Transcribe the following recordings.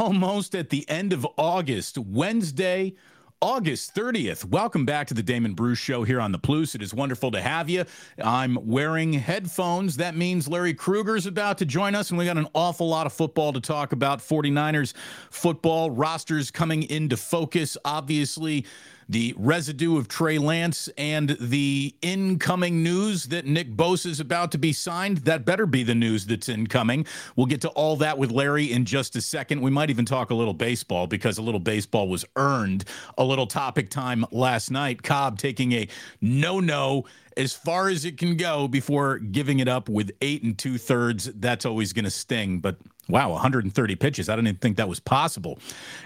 almost at the end of August, Wednesday, August 30th. Welcome back to the Damon Bruce Show here on the Plus. It is wonderful to have you. I'm wearing headphones. That means Larry Krueger's about to join us, and we got an awful lot of football to talk about. 49ers football rosters coming into focus. Obviously, the residue of Trey Lance and the incoming news that Nick Bosa is about to be signed. That better be the news that's incoming. We'll get to all that with Larry in just a second. We might even talk a little baseball because a little baseball was earned. A little topic time last night. Cobb taking a no no as far as it can go before giving it up with eight and two thirds. That's always going to sting, but Wow, 130 pitches. I don't even think that was possible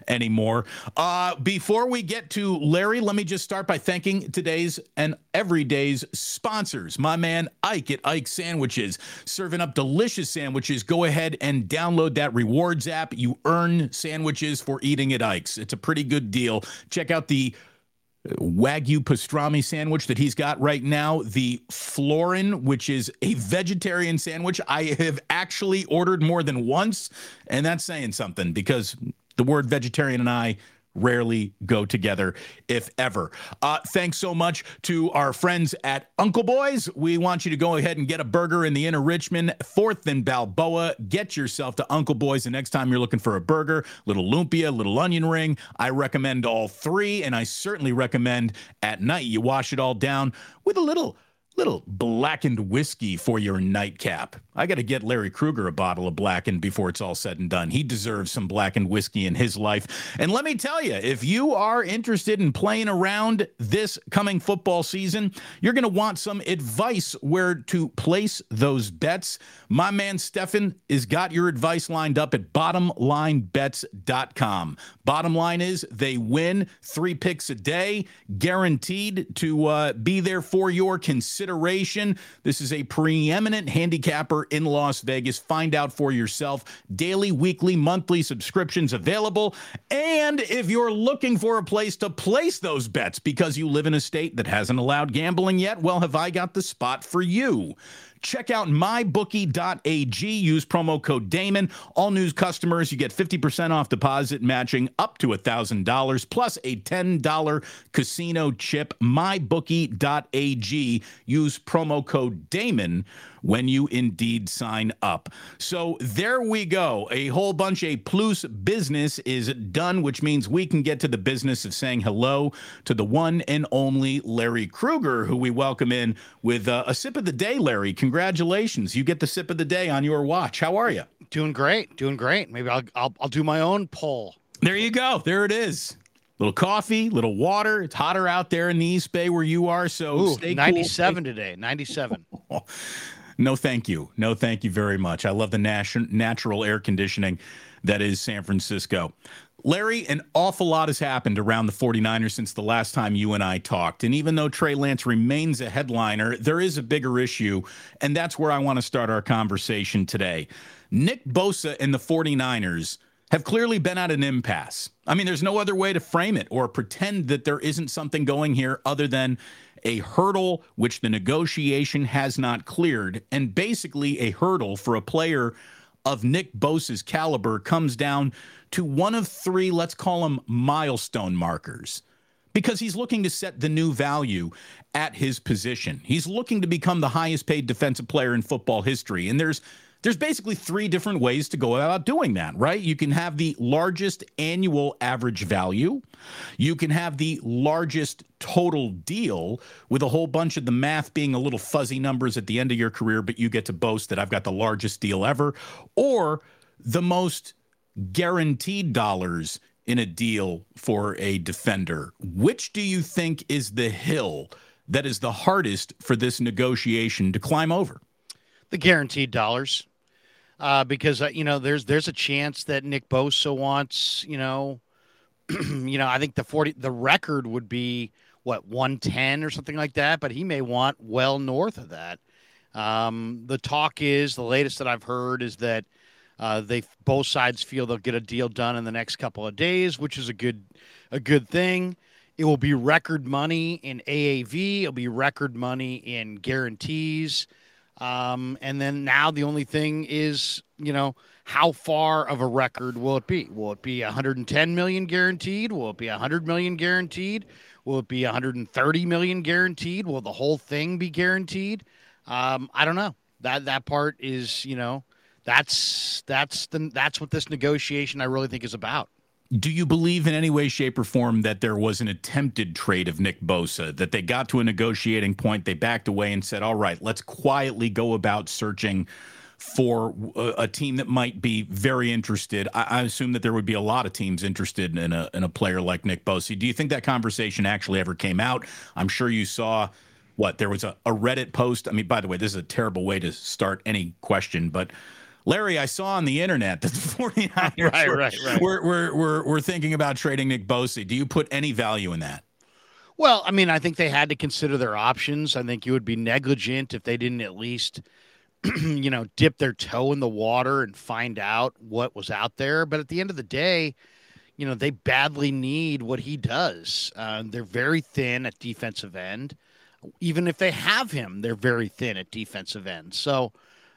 anymore. Uh, before we get to Larry, let me just start by thanking today's and everyday's sponsors. My man Ike at Ike Sandwiches, serving up delicious sandwiches. Go ahead and download that rewards app. You earn sandwiches for eating at Ike's. It's a pretty good deal. Check out the Wagyu pastrami sandwich that he's got right now, the Florin, which is a vegetarian sandwich. I have actually ordered more than once, and that's saying something because the word vegetarian and I rarely go together, if ever. Uh, thanks so much to our friends at Uncle Boys. We want you to go ahead and get a burger in the inner Richmond, 4th and Balboa. Get yourself to Uncle Boys the next time you're looking for a burger, little lumpia, little onion ring. I recommend all three, and I certainly recommend at night you wash it all down with a little little blackened whiskey for your nightcap. I got to get Larry Krueger a bottle of blackened before it's all said and done. He deserves some blackened whiskey in his life. And let me tell you, if you are interested in playing around this coming football season, you're going to want some advice where to place those bets. My man Stefan has got your advice lined up at bottomlinebets.com. Bottom line is they win three picks a day, guaranteed to uh, be there for your consideration. This is a preeminent handicapper in Las Vegas. Find out for yourself. Daily, weekly, monthly subscriptions available. And if you're looking for a place to place those bets because you live in a state that hasn't allowed gambling yet, well, have I got the spot for you? Check out mybookie.ag. Use promo code Damon. All news customers, you get 50% off deposit matching up to $1,000 plus a $10 casino chip. Mybookie.ag. Use promo code Damon when you indeed sign up. So there we go. A whole bunch of plus business is done, which means we can get to the business of saying hello to the one and only Larry Krueger, who we welcome in with uh, a sip of the day. Larry, congratulations! You get the sip of the day on your watch. How are you? Doing great, doing great. Maybe I'll I'll, I'll do my own poll. There you go. There it is little coffee, little water. It's hotter out there in the East Bay where you are. So Ooh, 97 cool. today, 97. No, thank you. No, thank you very much. I love the nat- natural air conditioning that is San Francisco. Larry, an awful lot has happened around the 49ers since the last time you and I talked. And even though Trey Lance remains a headliner, there is a bigger issue. And that's where I want to start our conversation today. Nick Bosa and the 49ers have clearly been at an impasse. I mean, there's no other way to frame it or pretend that there isn't something going here other than a hurdle which the negotiation has not cleared. And basically, a hurdle for a player of Nick Bosa's caliber comes down to one of three, let's call them milestone markers, because he's looking to set the new value at his position. He's looking to become the highest paid defensive player in football history. And there's there's basically three different ways to go about doing that, right? You can have the largest annual average value, you can have the largest total deal with a whole bunch of the math being a little fuzzy numbers at the end of your career, but you get to boast that I've got the largest deal ever, or the most guaranteed dollars in a deal for a defender. Which do you think is the hill that is the hardest for this negotiation to climb over? The guaranteed dollars uh, because uh, you know there's there's a chance that Nick Bosa wants you know, you know I think the forty the record would be what one ten or something like that, but he may want well north of that. Um, the talk is the latest that I've heard is that uh, they both sides feel they'll get a deal done in the next couple of days, which is a good a good thing. It will be record money in AAV. It'll be record money in guarantees. Um, and then now the only thing is, you know, how far of a record will it be? Will it be 110 million guaranteed? Will it be 100 million guaranteed? Will it be 130 million guaranteed? Will the whole thing be guaranteed? Um, I don't know. That that part is, you know, that's that's the that's what this negotiation I really think is about. Do you believe in any way, shape, or form that there was an attempted trade of Nick Bosa, that they got to a negotiating point, they backed away and said, all right, let's quietly go about searching for a, a team that might be very interested? I, I, assume that there would be a lot of teams interested in a, in a player like Nick Bosa. Do you think that conversation actually ever came out? I'm sure you saw what there was a, a Reddit post. I mean, by the way, this is a terrible way to start any question, but Larry, I saw on the internet that the 49ers right, were, right, right. Were, were, were, were thinking about trading Nick Bosa. Do you put any value in that? Well, I mean, I think they had to consider their options. I think you would be negligent if they didn't at least, you know, dip their toe in the water and find out what was out there. But at the end of the day, you know, they badly need what he does. Uh, they're very thin at defensive end. Even if they have him, they're very thin at defensive end. So,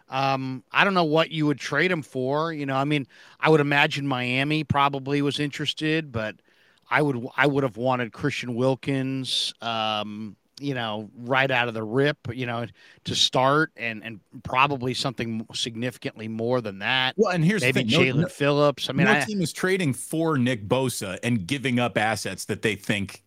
um, I don't know what you would trade him for. You know, I mean, I would imagine Miami probably was interested, but I would I would have wanted Christian Wilkins. Um, you know, right out of the rip, you know, to start and and probably something significantly more than that. Well, and here's maybe Jaelan no, Phillips. I mean, no I, team is trading for Nick Bosa and giving up assets that they think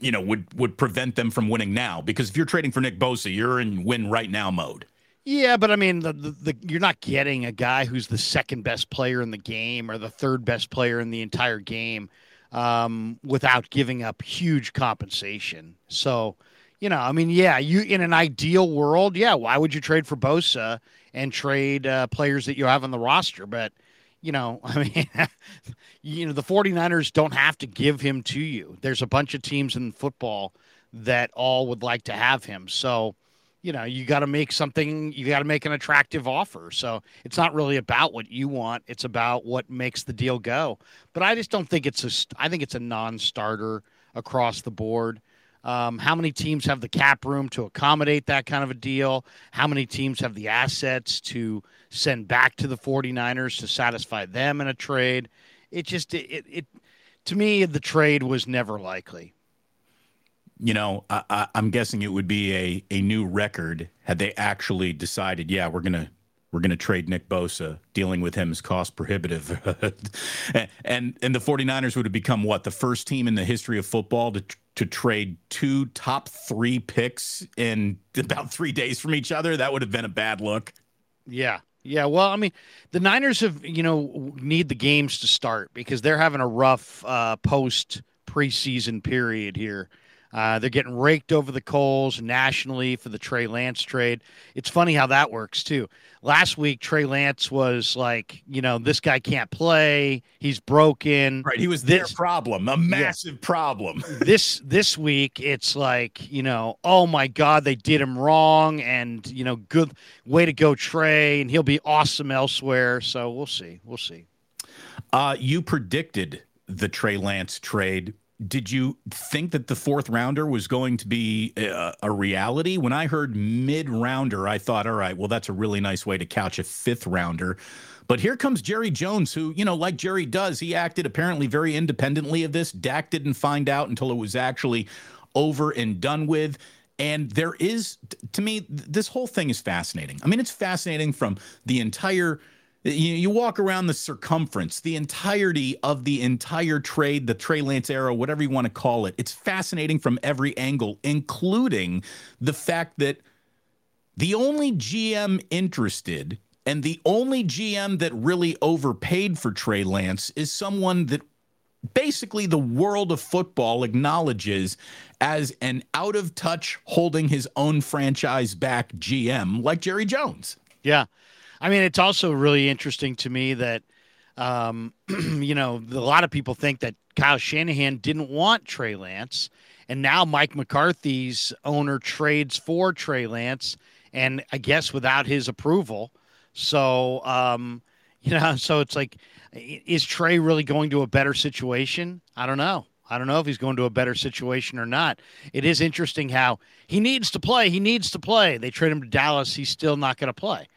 you know would would prevent them from winning now. Because if you're trading for Nick Bosa, you're in win right now mode. Yeah, but I mean, the, the, the, you're not getting a guy who's the second best player in the game or the third best player in the entire game um, without giving up huge compensation. So, you know, I mean, yeah, you in an ideal world, yeah, why would you trade for Bosa and trade uh, players that you have on the roster? But, you know, I mean, you know, the 49ers don't have to give him to you. There's a bunch of teams in football that all would like to have him. So, you know, you got to make something, you got to make an attractive offer. So it's not really about what you want, it's about what makes the deal go. But I just don't think it's a, I think it's a non starter across the board. Um, how many teams have the cap room to accommodate that kind of a deal? How many teams have the assets to send back to the 49ers to satisfy them in a trade? It just, it, it to me, the trade was never likely you know, I, am guessing it would be a, a new record had they actually decided, yeah, we're gonna we're gonna trade Nick Bosa. Dealing with him is cost prohibitive, and and the 49ers would have become what the first team in the history of football to to trade two top three picks in about three days from each other. That would have been a bad look. Yeah. Yeah, well, I mean, the Niners have, you know, need the games to start because they're having a rough uh, post preseason period here. Uh, they're getting raked over the coals nationally for the Trey Lance trade. It's funny how that works too. Last week, Trey Lance was like, you know, this guy can't play. He's broken. Right. He was their problem, a massive yeah. problem. this this week, it's like, you know, oh my God, they did him wrong, and you know, good way to go, Trey, and he'll be awesome elsewhere. So we'll see. We'll see. Uh, you predicted the Trey Lance trade did you think that the fourth rounder was going to be a, a reality? When I heard mid rounder, I thought, all right, well, that's a really nice way to couch a fifth rounder. But here comes Jerry Jones, who, you know, like Jerry does, he acted apparently very independently of this. Dak didn't find out until it was actually over and done with. And there is, to me, this whole thing is fascinating. I mean, it's fascinating from the entire you, you walk around the circumference, the entirety of the entire trade, the Trey Lance era, whatever you want to call it. It's fascinating from every angle, including the fact that the only GM interested and the only GM that really overpaid for Trey Lance is someone that basically the world of football acknowledges as an out of touch, holding his own franchise back GM like Jerry Jones. Yeah. I mean, it's also really interesting to me that, um, you know, a lot of people think that Kyle Shanahan didn't want Trey Lance, and now Mike McCarthy's owner trades for Trey Lance, and I guess without his approval. So, um, you know, so it's like, is Trey really going to a better situation? I don't know. I don't know if he's going to a better situation or not. It is interesting how he needs to play. He needs to play. They trade him to Dallas. He's still not going to play.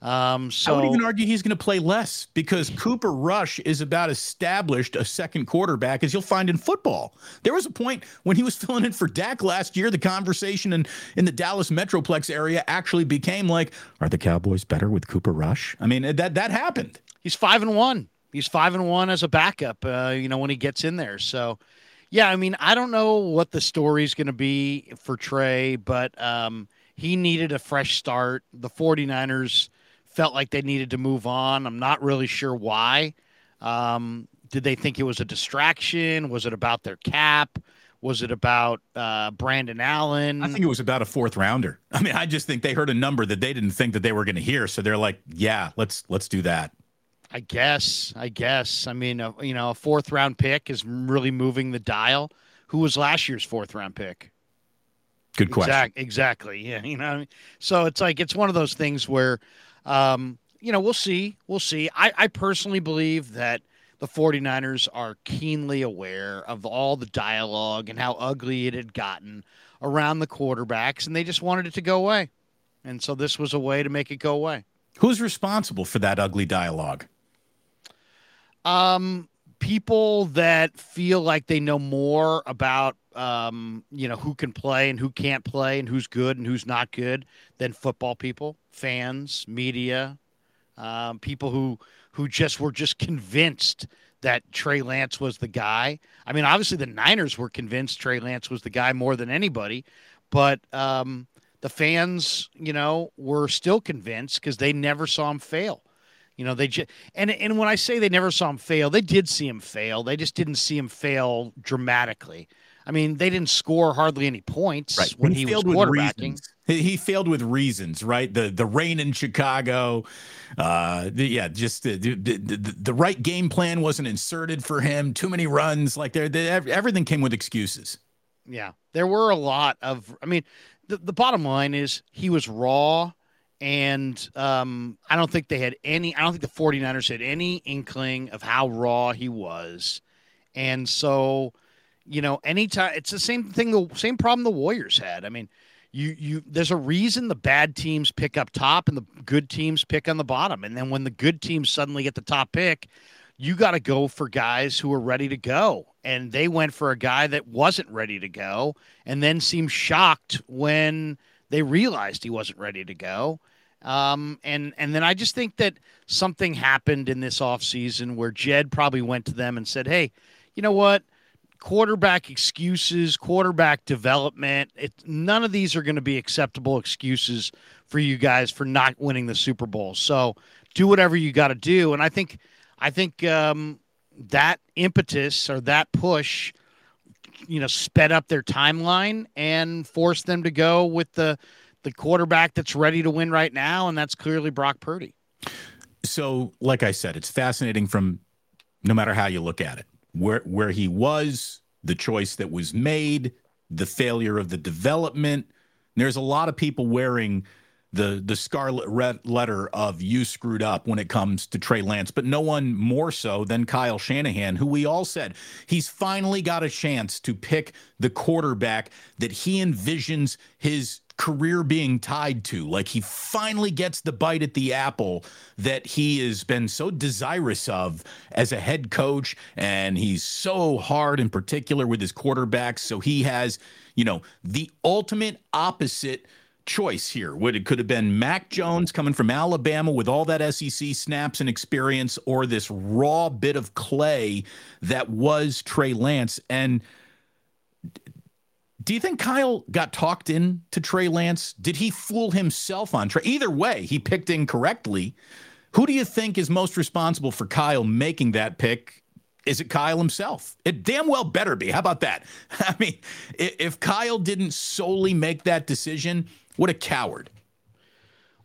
Um, so I would even argue he's going to play less because Cooper Rush is about established a second quarterback as you'll find in football. There was a point when he was filling in for Dak last year. The conversation in, in the Dallas Metroplex area actually became like, are the Cowboys better with Cooper Rush? I mean, that that happened. He's five and one. He's five and one as a backup. Uh, you know when he gets in there. So, yeah, I mean, I don't know what the story's going to be for Trey, but um, he needed a fresh start. The 49ers felt like they needed to move on. I'm not really sure why. Um, did they think it was a distraction? Was it about their cap? Was it about uh, Brandon Allen? I think it was about a fourth rounder. I mean, I just think they heard a number that they didn't think that they were going to hear, so they're like, "Yeah, let's let's do that." I guess. I guess. I mean, uh, you know, a fourth round pick is really moving the dial. Who was last year's fourth round pick? Good question. Exact, exactly. Yeah. You know, so it's like it's one of those things where um, you know, we'll see. We'll see. I, I personally believe that the 49ers are keenly aware of all the dialogue and how ugly it had gotten around the quarterbacks, and they just wanted it to go away. And so this was a way to make it go away. Who's responsible for that ugly dialogue? Um, people that feel like they know more about um, you know, who can play and who can't play and who's good and who's not good than football people, fans, media, um, people who who just were just convinced that Trey Lance was the guy. I mean, obviously the Niners were convinced Trey Lance was the guy more than anybody, but um, the fans, you know, were still convinced because they never saw him fail. You know, they just and and when I say they never saw him fail, they did see him fail. They just didn't see him fail dramatically. I mean, they didn't score hardly any points right. when he, he was quarterbacking. He failed with reasons, right? The the rain in Chicago, uh, the, yeah, just the, the, the, the right game plan wasn't inserted for him. Too many runs, like there, everything came with excuses. Yeah, there were a lot of. I mean, the the bottom line is he was raw, and um, I don't think they had any. I don't think the 49ers had any inkling of how raw he was, and so you know, anytime it's the same thing, the same problem the Warriors had. I mean, you you there's a reason the bad teams pick up top and the good teams pick on the bottom. And then when the good teams suddenly get the top pick, you got to go for guys who are ready to go. And they went for a guy that wasn't ready to go and then seemed shocked when they realized he wasn't ready to go. Um, and and then I just think that something happened in this offseason where Jed probably went to them and said, Hey, you know what? Quarterback excuses, quarterback development. It, none of these are going to be acceptable excuses for you guys for not winning the Super Bowl. So do whatever you got to do. And I think, I think um, that impetus or that push, you know, sped up their timeline and forced them to go with the the quarterback that's ready to win right now, and that's clearly Brock Purdy. So, like I said, it's fascinating from no matter how you look at it where where he was, the choice that was made, the failure of the development. And There's a lot of people wearing the the scarlet red letter of you screwed up when it comes to Trey Lance, but no one more so than Kyle Shanahan, who we all said he's finally got a chance to pick the quarterback that he envisions his career being tied to. Like he finally gets the bite at the apple that he has been so desirous of as a head coach. And he's so hard in particular with his quarterbacks. So he has, you know, the ultimate opposite choice here. Would it could have been Mac Jones coming from Alabama with all that SEC snaps and experience, or this raw bit of clay that was Trey Lance. And do you think Kyle got talked in to Trey Lance? Did he fool himself on Trey? Either way, he picked incorrectly. Who do you think is most responsible for Kyle making that pick? Is it Kyle himself? It damn well better be. How about that? I mean, if Kyle didn't solely make that decision, what a coward.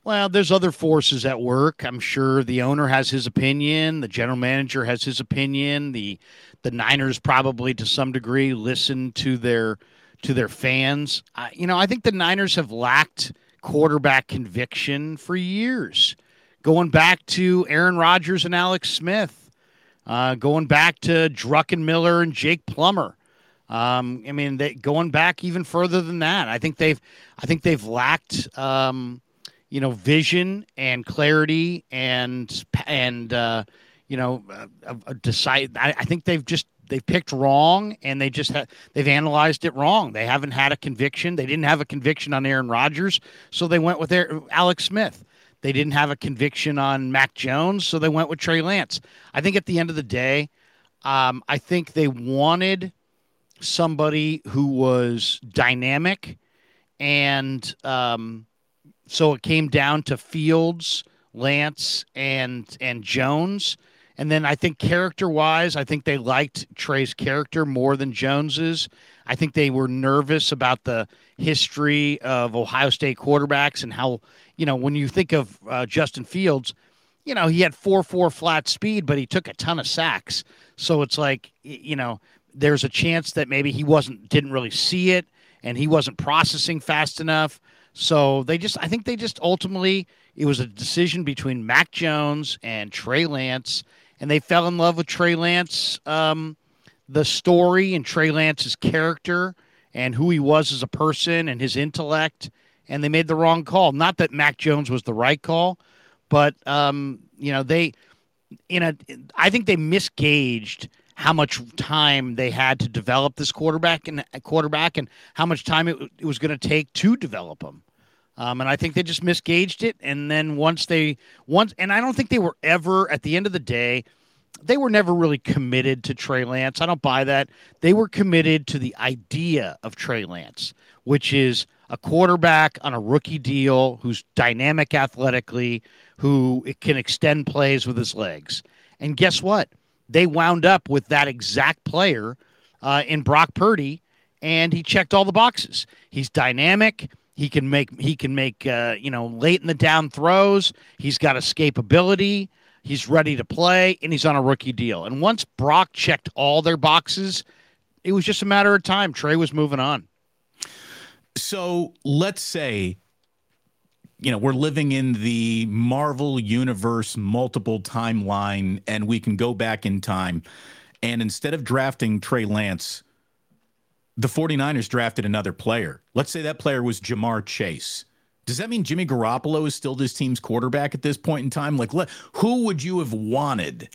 Well, there's other forces at work. I'm sure the owner has his opinion, the general manager has his opinion, the the Niners probably to some degree listen to their to their fans. Uh, you know, I think the Niners have lacked quarterback conviction for years, going back to Aaron Rodgers and Alex Smith, uh, going back to Druckenmiller and Jake Plummer. Um, I mean, they, going back even further than that, I think they've, I think they've lacked, um, you know, vision and clarity and and uh, you know, uh, decide. I, I think they've just they've picked wrong and they just ha- they've analyzed it wrong. They haven't had a conviction. They didn't have a conviction on Aaron Rodgers, so they went with their, Alex Smith. They didn't have a conviction on Mac Jones, so they went with Trey Lance. I think at the end of the day, um, I think they wanted somebody who was dynamic, and um, so it came down to Fields, Lance, and and Jones. And then I think character wise, I think they liked Trey's character more than Jones's. I think they were nervous about the history of Ohio State quarterbacks and how, you know, when you think of uh, Justin Fields, you know, he had 4 4 flat speed, but he took a ton of sacks. So it's like, you know, there's a chance that maybe he wasn't, didn't really see it and he wasn't processing fast enough. So they just, I think they just ultimately, it was a decision between Mac Jones and Trey Lance and they fell in love with Trey Lance, um, the story and Trey Lance's character and who he was as a person and his intellect. And they made the wrong call. Not that Mac Jones was the right call, but um, you know they, in a, I think they misgauged how much time they had to develop this quarterback and quarterback and how much time it, it was going to take to develop him. Um, and I think they just misgauged it. And then once they once, and I don't think they were ever at the end of the day, they were never really committed to Trey Lance. I don't buy that. They were committed to the idea of Trey Lance, which is a quarterback on a rookie deal who's dynamic athletically, who can extend plays with his legs. And guess what? They wound up with that exact player uh, in Brock Purdy, and he checked all the boxes. He's dynamic. He can make he can make uh, you know late in the down throws. He's got escapability. He's ready to play, and he's on a rookie deal. And once Brock checked all their boxes, it was just a matter of time. Trey was moving on. So let's say, you know, we're living in the Marvel universe, multiple timeline, and we can go back in time. And instead of drafting Trey Lance, the 49ers drafted another player. Let's say that player was Ja'Marr Chase. Does that mean Jimmy Garoppolo is still this team's quarterback at this point in time? Like, who would you have wanted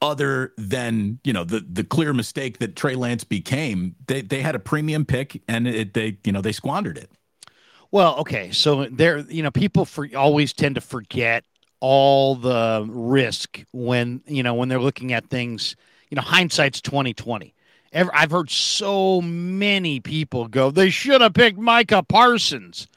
other than you know the the clear mistake that Trey Lance became? They they had a premium pick and it, they you know they squandered it. Well, okay, so there you know people for always tend to forget all the risk when you know when they're looking at things. You know, hindsight's twenty twenty I've heard so many people go, they should have picked Micah Parsons.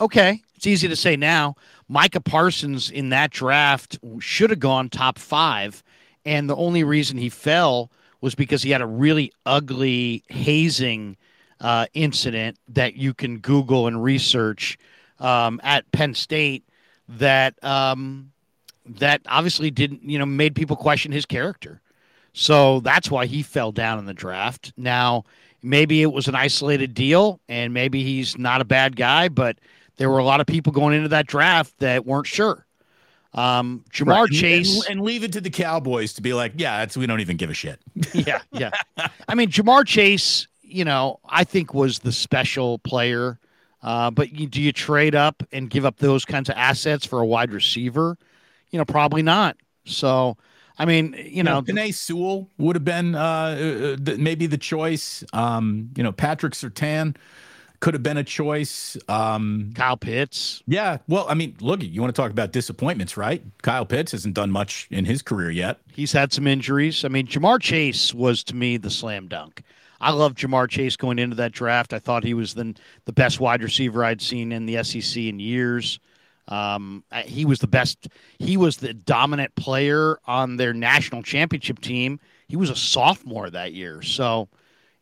Okay, it's easy to say now. Micah Parsons in that draft should have gone top five. And the only reason he fell was because he had a really ugly hazing uh, incident that you can Google and research um, at Penn State that um, that obviously didn't you know made people question his character. So that's why he fell down in the draft. Now, maybe it was an isolated deal and maybe he's not a bad guy, but there were a lot of people going into that draft that weren't sure. Um, Ja'Marr right. Chase and, and, leave it to the Cowboys to be like, yeah, that's we don't even give a shit. yeah, yeah. I mean, Ja'Marr Chase, you know, I think was the special player. Uh, but you, do you trade up and give up those kinds of assets for a wide receiver? You know, probably not. So I mean, you know, you Penei Sewell would have been uh, uh maybe the choice. Um, you know, Patrick Surtain could have been a choice. Um, Kyle Pitts. Yeah. Well, I mean, look, you want to talk about disappointments, right? Kyle Pitts hasn't done much in his career yet. He's had some injuries. I mean, Ja'Marr Chase was to me the slam dunk. I love Ja'Marr Chase going into that draft. I thought he was the, the best wide receiver I'd seen in the SEC in years. Um, he was the best. He was the dominant player on their national championship team. He was a sophomore that year, so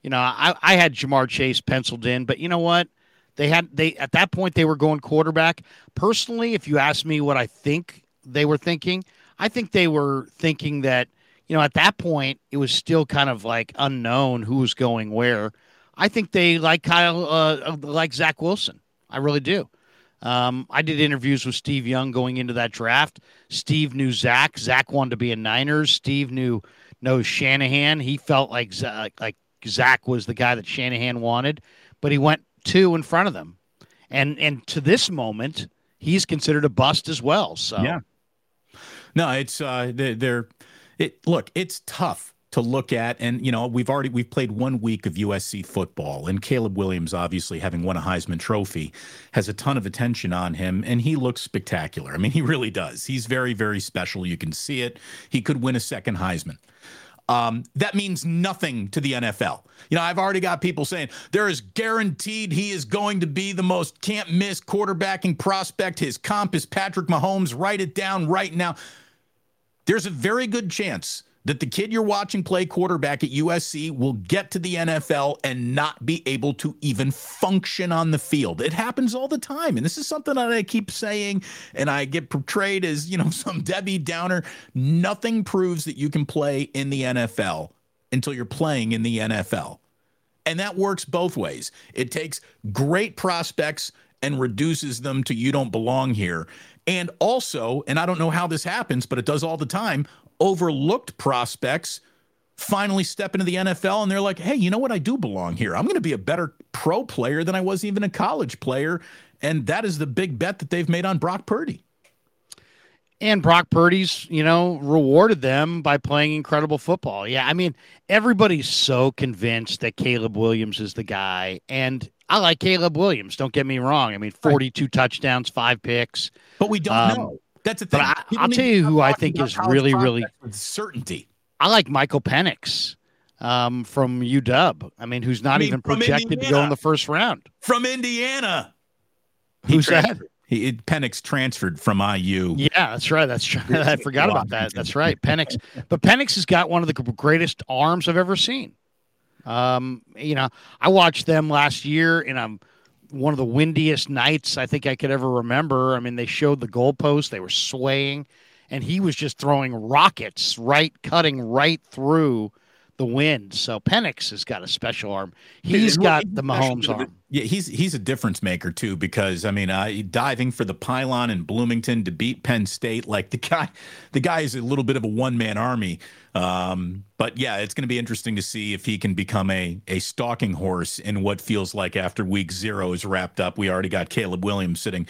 you know I, I had Ja'Marr Chase penciled in, but you know what? They had they at that point they were going quarterback. Personally, if you ask me what I think they were thinking, I think they were thinking that you know at that point it was still kind of like unknown who was going where. I think they like Kyle, uh, like Zach Wilson. I really do. Um, I did interviews with Steve Young going into that draft. Steve knew Zach. Zach wanted to be a Niners. Steve knew knows Shanahan. He felt like like Zach was the guy that Shanahan wanted, but he went two in front of them. And and to this moment, he's considered a bust as well. So yeah, no, it's uh, they're it. Look, it's tough to look at and you know we've already we've played one week of USC football and Caleb Williams obviously having won a Heisman trophy has a ton of attention on him and he looks spectacular. I mean he really does. He's very very special. You can see it. He could win a second Heisman. Um, that means nothing to the NFL. You know, I've already got people saying there is guaranteed he is going to be the most can't miss quarterbacking prospect. His comp is Patrick Mahomes. Write it down right now. There's a very good chance that the kid you're watching play quarterback at USC will get to the NFL and not be able to even function on the field. It happens all the time. And this is something that I keep saying, and I get portrayed as, you know, some Debbie Downer. Nothing proves that you can play in the NFL until you're playing in the NFL. And that works both ways. It takes great prospects and reduces them to you don't belong here. And also, and I don't know how this happens, but it does all the time, overlooked prospects finally step into the NFL and they're like, hey, you know what? I do belong here. I'm going to be a better pro player than I was even a college player. And that is the big bet that they've made on Brock Purdy. And Brock Purdy's, you know, rewarded them by playing incredible football. Yeah, I mean, everybody's so convinced that Caleb Williams is the guy. And I like Caleb Williams, don't get me wrong. I mean, 42 right. touchdowns, five picks. But we don't um, know. That's the thing. I, will tell you who I think is really, really with certainty. I like Michael Penix um, from UW. I mean, who's not I mean, even projected to go in the first round from Indiana. Who's that? He Penix transferred from IU. Yeah, that's right. That's true. I forgot about that. That's right. Penix, but Penix has got one of the greatest arms I've ever seen. Um, you know, I watched them last year, and I'm one of the windiest nights I think I could ever remember. I mean, they showed the goalpost, they were swaying, and he was just throwing rockets right, cutting right through the wind. So Penix has got a special arm. He's got the Mahomes arm. Yeah, he's he's a difference maker too because I mean, uh, diving for the pylon in Bloomington to beat Penn State, like the guy, the guy is a little bit of a one man army. Um, but yeah, it's going to be interesting to see if he can become a a stalking horse in what feels like after week zero is wrapped up. We already got Caleb Williams sitting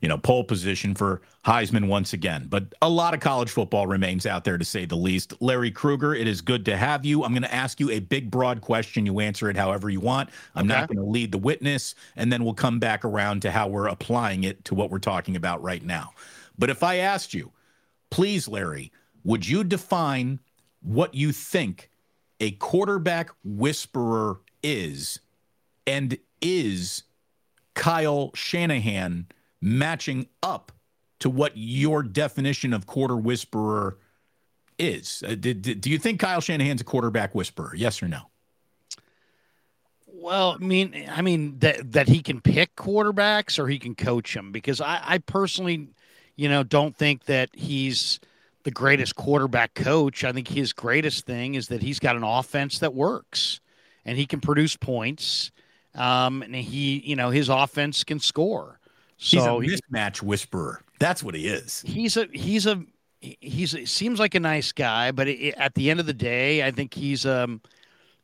you know, pole position for Heisman once again. But a lot of college football remains out there to say the least. Larry Krueger, it is good to have you. I'm going to ask you a big, broad question. You answer it however you want. I'm okay. not going to lead the witness, and then we'll come back around to how we're applying it to what we're talking about right now. But if I asked you, please, Larry, would you define what you think a quarterback whisperer is and is Kyle Shanahan? Matching up to what your definition of quarter whisperer is. Uh, did, do you think Kyle Shanahan's a quarterback whisperer? Yes or no? Well, I mean, I mean that that he can pick quarterbacks or he can coach them because I, I personally, you know, don't think that he's the greatest quarterback coach. I think his greatest thing is that he's got an offense that works and he can produce points. Um, and he, you know, his offense can score. So he's a mismatch whisperer. That's what he is. He's a he's a he's a, seems like a nice guy, but it, at the end of the day, I think he's um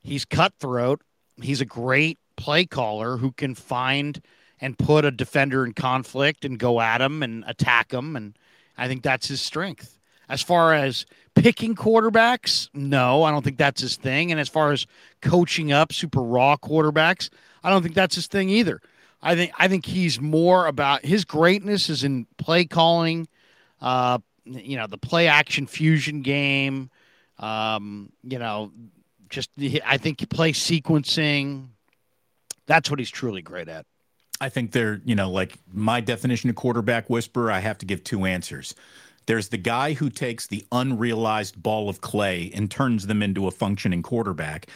he's cutthroat. He's a great play caller who can find and put a defender in conflict and go at him and attack him, and I think that's his strength. As far as picking quarterbacks, no, I don't think that's his thing. And as far as coaching up super raw quarterbacks, I don't think that's his thing either. I think I think he's more about his greatness is in play calling, uh, you know, the play action fusion game, um, you know, just I think play sequencing. That's what he's truly great at. I think they're, you know, like my definition of quarterback whisperer, I have to give two answers. There's the guy who takes the unrealized ball of clay and turns them into a functioning quarterback.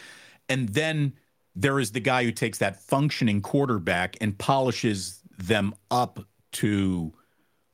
And then there is the guy who takes that functioning quarterback and polishes them up to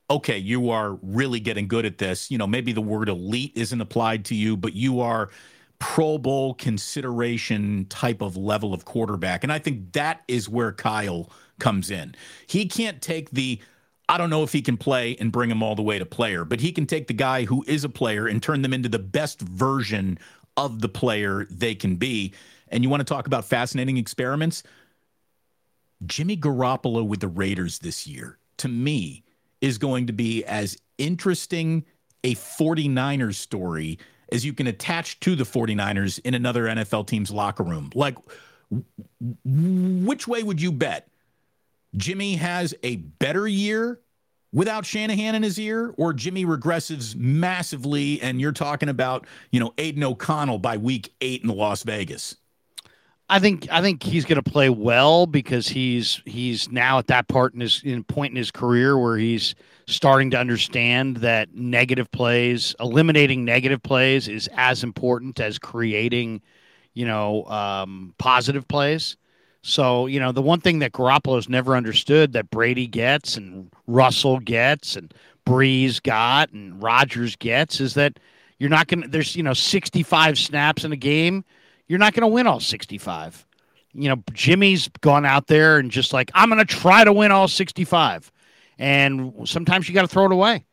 okay, you are really getting good at this. You know, maybe the word elite isn't applied to you, but you are Pro Bowl consideration type of level of quarterback. And I think that is where Kyle comes in. He can't take the I don't know if he can play and bring him all the way to player, but he can take the guy who is a player and turn them into the best version of the player they can be and you want to talk about fascinating experiments? Jimmy Garoppolo with the Raiders this year, to me, is going to be as interesting a 49ers story as you can attach to the 49ers in another NFL team's locker room. Like, which way would you bet? Jimmy has a better year without Shanahan in his ear, or Jimmy regresses massively, and you're talking about, you know, Aidan O'Connell by week eight in Las Vegas? I think I think he's going to play well because he's he's now at that part in his in point in his career where he's starting to understand that negative plays, eliminating negative plays, is as important as creating, you know, um, positive plays. So you know the one thing that Garoppolo's never understood that Brady gets and Russell gets and Brees got and Rodgers gets is that you're not going to. There's you know 65 snaps in a game you're not going to win all 65. You know, Jimmy's gone out there and just like, I'm going to try to win all 65. And sometimes you got to throw it away.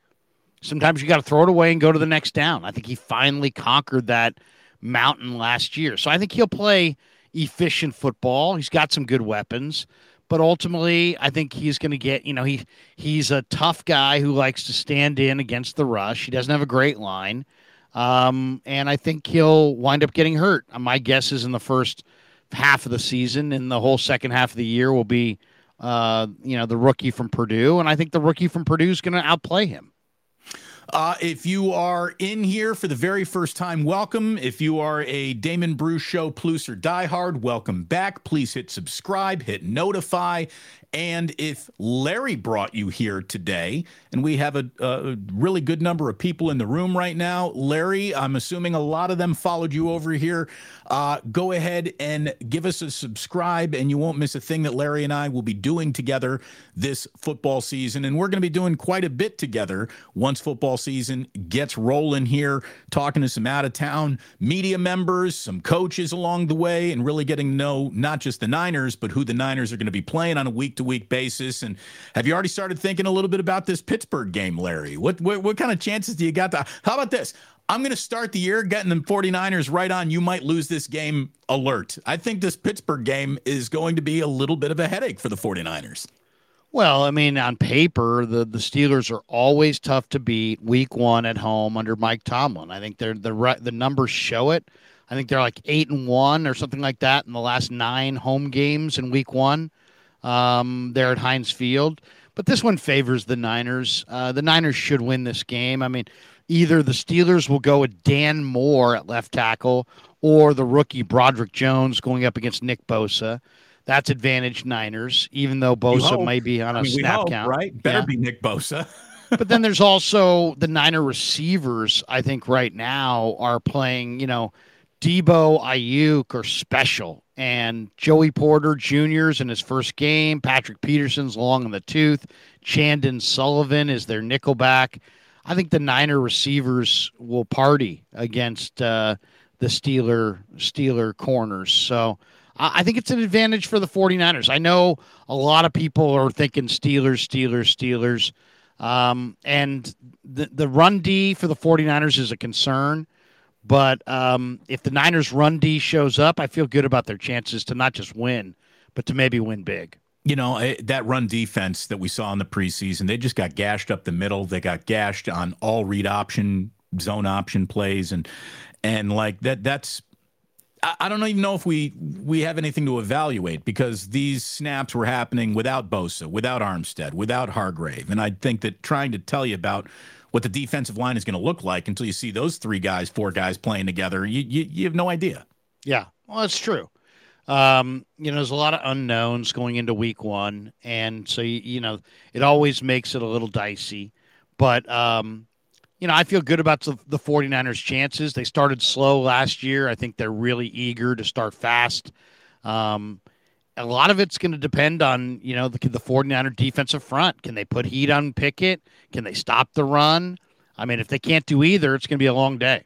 Sometimes you got to throw it away and go to the next down. I think he finally conquered that mountain last year. So I think he'll play efficient football. He's got some good weapons, but ultimately, I think he's going to get. You know, he he's a tough guy who likes to stand in against the rush. He doesn't have a great line. Um, and I think he'll wind up getting hurt. Uh, my guess is in the first half of the season and the whole second half of the year will be, uh, you know, the rookie from Purdue. And I think the rookie from Purdue is going to outplay him. Uh, if you are in here for the very first time, welcome. If you are a Damon Bruce Show Plus or diehard, welcome back. Please hit subscribe, hit notify, and if Larry brought you here today, and we have a, a, really good number of people in the room right now, Larry, I'm assuming a lot of them followed you over here. Uh, go ahead and give us a subscribe, and you won't miss a thing that Larry and I will be doing together this football season. And we're going to be doing quite a bit together once football season gets rolling here, talking to some out of town media members, some coaches along the way, and really getting to know not just the Niners, but who the Niners are going to be playing on a week to week basis. And have you already started thinking a little bit about this Pittsburgh game, Larry? What what, what kind of chances do you got to? How about this? I'm going to start the year getting the 49ers right on. You might lose this game alert. I think this Pittsburgh game is going to be a little bit of a headache for the 49ers. Well, I mean, on paper, the, the Steelers are always tough to beat week one at home under Mike Tomlin. I think they're the the numbers show it. I think they're like eight and one or something like that in the last nine home games in week one um, there at Heinz Field. But this one favors the Niners. Uh, the Niners should win this game. I mean, either the Steelers will go with Dan Moore at left tackle or the rookie Broderick Jones going up against Nick Bosa. That's advantage Niners, even though Bosa may be on a I mean, snap hope, count. Right? Better yeah. be Nick Bosa. but then there's also the Niner receivers, I think, right now are playing, you know, Deebo Aiyuk are special and Joey Porter Jr.'s in his first game. Patrick Peterson's long in the tooth. Chandon Sullivan is their nickelback. I think the Niner receivers will party against uh, the Steeler Steeler corners. So I think it's an advantage for the 49ers. I know a lot of people are thinking Steelers, Steelers, Steelers. Um, and the, the run D for the 49ers is a concern. But um, if the Niners' run D shows up, I feel good about their chances to not just win, but to maybe win big. You know, eh, that run defense that we saw in the preseason, they just got gashed up the middle. They got gashed on all read option, zone option plays. And, and like that, that's, I don't even know if we we have anything to evaluate because these snaps were happening without Bosa, without Armstead, without Hargrave, and I think that trying to tell you about what the defensive line is going to look like until you see those three guys, four guys playing together. You, you, you have no idea. Yeah, well, that's true. Um, you know, there's a lot of unknowns going into week one. And so, you, know, it always makes it a little dicey. But, um, you know, I feel good about the, the 49ers' chances. They started slow last year. I think they're really eager to start fast. Um, a lot of it's going to depend on, you know, the, the 49er defensive front. Can they put heat on Pickett? Can they stop the run? I mean, if they can't do either, it's going to be a long day.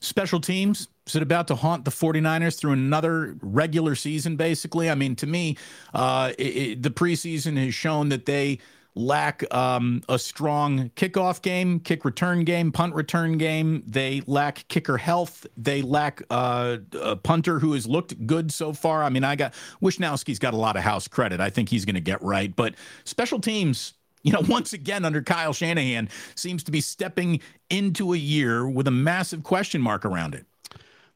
Special teams, is it about to haunt the 49ers through another regular season, basically? I mean, to me, uh, it, it, the preseason has shown that they – lack um, a strong kickoff game, kick return game, punt return game. They lack kicker health. They lack uh, a punter who has looked good so far. I mean, I got Wishnowsky's got a lot of house credit. I think he's going to get right, but special teams you know, once again under Kyle Shanahan seems to be stepping into a year with a massive question mark around it.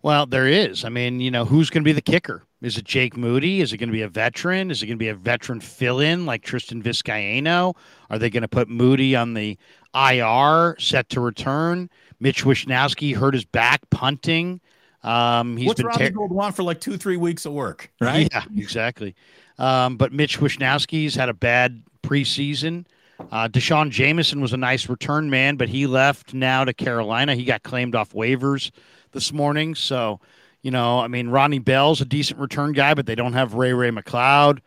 Well, there is. I mean, you know, who's going to be the kicker? Is it Jake Moody? Is it going to be a veteran? Is it going to be a veteran fill in like Tristan Vizcaino? Are they going to put Moody on the IR set to return? Mitch Wishnowsky hurt his back punting. Um, he's What's been Robbie ter- Gould want for like two, three weeks of work, right? Yeah, exactly. Um, but Mitch Wishnowsky's had a bad preseason. Uh, D'Shawn Jamison was a nice return man, but he left now to Carolina. He got claimed off waivers this morning. So, you know, I mean, Ronnie Bell's a decent return guy, but they don't have Ray Ray McCloud.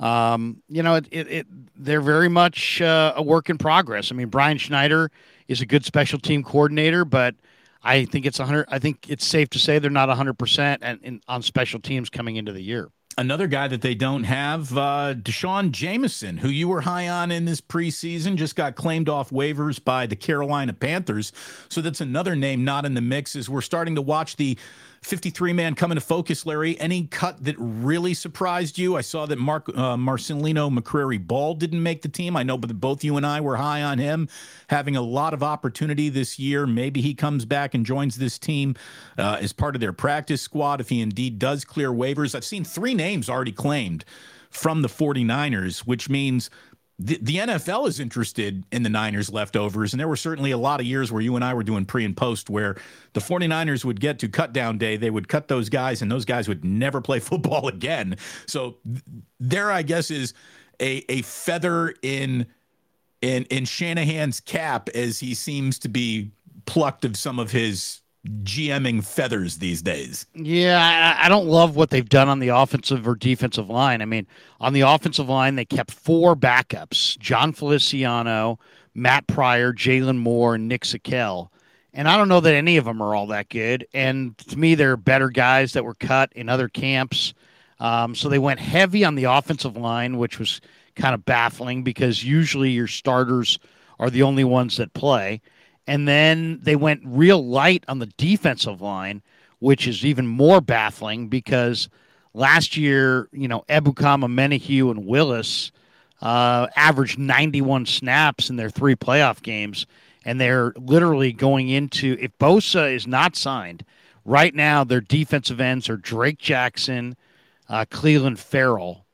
Um, you know, it, it, it they're very much uh, a work in progress. I mean, Brian Schneider is a good special team coordinator, but I think it's 100. I think it's safe to say they're not 100 percent and on special teams coming into the year. Another guy that they don't have, uh, D'Shawn Jamison, who you were high on in this preseason, just got claimed off waivers by the Carolina Panthers. So that's another name not in the mix as we're starting to watch the 53 man coming to focus, Larry. Any cut that really surprised you? I saw that Mark uh, Marcelino McCrary Ball didn't make the team. I know, but both you and I were high on him having a lot of opportunity this year. Maybe he comes back and joins this team uh, as part of their practice squad if he indeed does clear waivers. I've seen three names already claimed from the 49ers, which means the, the NFL is interested in the Niners leftovers. And there were certainly a lot of years where you and I were doing pre and post where the 49ers would get to cut down day. They would cut those guys, and those guys would never play football again. So there, I guess, is a, a feather in in in Shanahan's cap as he seems to be plucked of some of his GMing feathers these days. Yeah, I, I, don't love what they've done on the offensive or defensive line. I mean, on the offensive line, they kept four backups Jon Feliciano, Matt Pryor, Jaylon Moore, and Nick Zakelj. And I don't know that any of them are all that good. And to me, they're better guys that were cut in other camps. Um, so they went heavy on the offensive line, which was kind of baffling because usually your starters are the only ones that play. And then they went real light on the defensive line, which is even more baffling because last year, you know, Ebukam, Menahue, and Willis uh, averaged 91 snaps in their three playoff games. And they're literally going into, if Bosa is not signed, right now their defensive ends are Drake Jackson, uh, Clelin Ferrell,